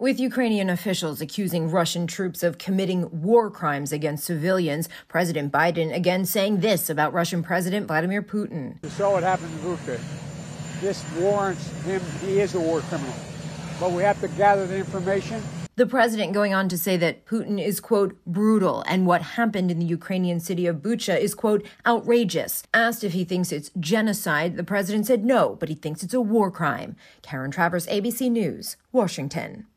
With Ukrainian officials accusing Russian troops of committing war crimes against civilians, President Biden again saying this about Russian President Vladimir Putin. You saw what happened in Bucha. This warrants him, he is a war criminal. But we have to gather the information the president going on to say that Putin is, quote, brutal and what happened in the Ukrainian city of Bucha is, quote, outrageous. Asked if he thinks it's genocide, the president said no, but he thinks it's a war crime. Karen Travers, ABC News, Washington.